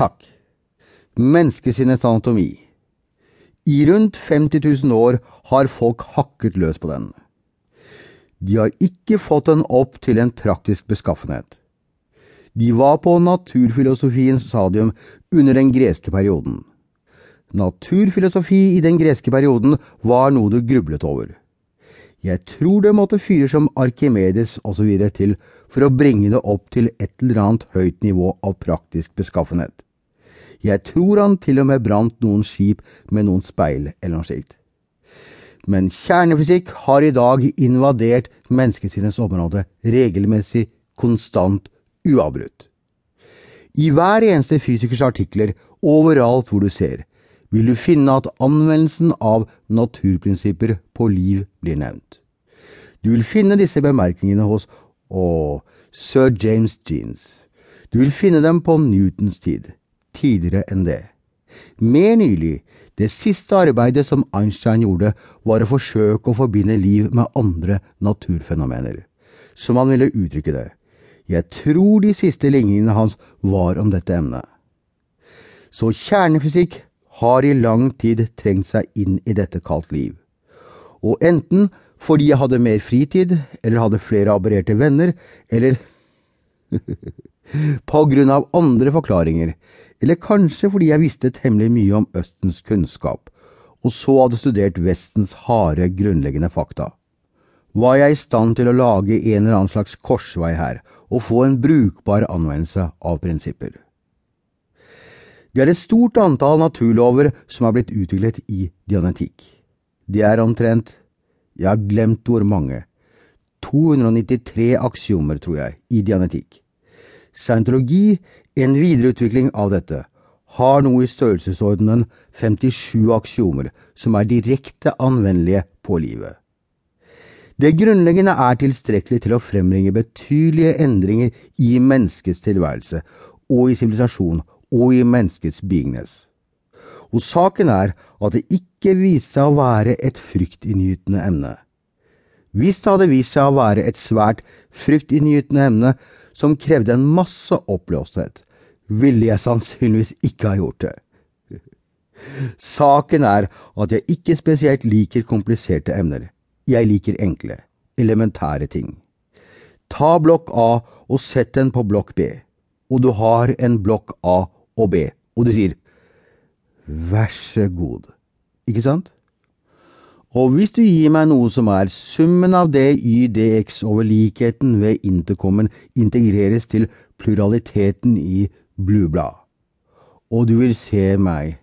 Takk. Menneskesinnets anatomi. I rundt 50 000 år har folk hakket løs på den. De har ikke fått den opp til en praktisk beskaffenhet. De var på naturfilosofiens stadium under den greske perioden. Naturfilosofi i den greske perioden var noe du grublet over. Jeg tror det måtte fyrer som Arkimedes osv. til for å bringe det opp til et eller annet høyt nivå av praktisk beskaffenhet. Jeg tror han til og med brant noen skip med noen speil eller noe slikt. Men kjernefysikk har i dag invadert menneskesinnets område regelmessig, konstant, uavbrutt. I hver eneste fysikers artikler, overalt hvor du ser, vil du finne at anvendelsen av naturprinsipper på liv blir nevnt. Du vil finne disse bemerkningene hos å, sir James Jeans. Du vil finne dem på Newtons tid, tidligere enn det. Mer nylig, det siste arbeidet som Einstein gjorde, var å forsøke å forbinde liv med andre naturfenomener. Som han ville uttrykke det. Jeg tror de siste ligningene hans var om dette emnet. Så kjernefysikk har i lang tid trengt seg inn i dette kaldt liv. Og enten fordi jeg hadde mer fritid, eller hadde flere aberrerte venner, eller på grunn av andre forklaringer, eller kanskje fordi jeg visste temmelig mye om Østens kunnskap, og så hadde studert Vestens harde, grunnleggende fakta. Var jeg i stand til å lage en eller annen slags korsvei her, og få en brukbar anvendelse av prinsipper? Det er et stort antall naturlover som har blitt utviklet i dianetikk. Det er omtrent, jeg har glemt hvor mange, 293 aksiomer, tror jeg, i dianetikk. Scientologi, en videreutvikling av dette, har nå i størrelsesordenen 57 aksjomer som er direkte anvendelige på livet. Det grunnleggende er tilstrekkelig til å frembringe betydelige endringer i menneskets tilværelse og i sivilisasjon og i menneskets beingness. Og saken er at det ikke viste seg å være et fryktinngytende emne. Hvis det hadde vist seg å være et svært fryktinngytende emne som krevde en masse oppblåsthet, ville jeg sannsynligvis ikke ha gjort det. Saken er at jeg ikke spesielt liker kompliserte emner. Jeg liker enkle, elementære ting. Ta blokk A og sett den på blokk B, og du har en blokk A og B, og du sier vær så god, ikke sant? Og hvis du gir meg noe som er summen av det ydx dx over likheten ved interkommen integreres til pluraliteten i blueblad, og du vil se meg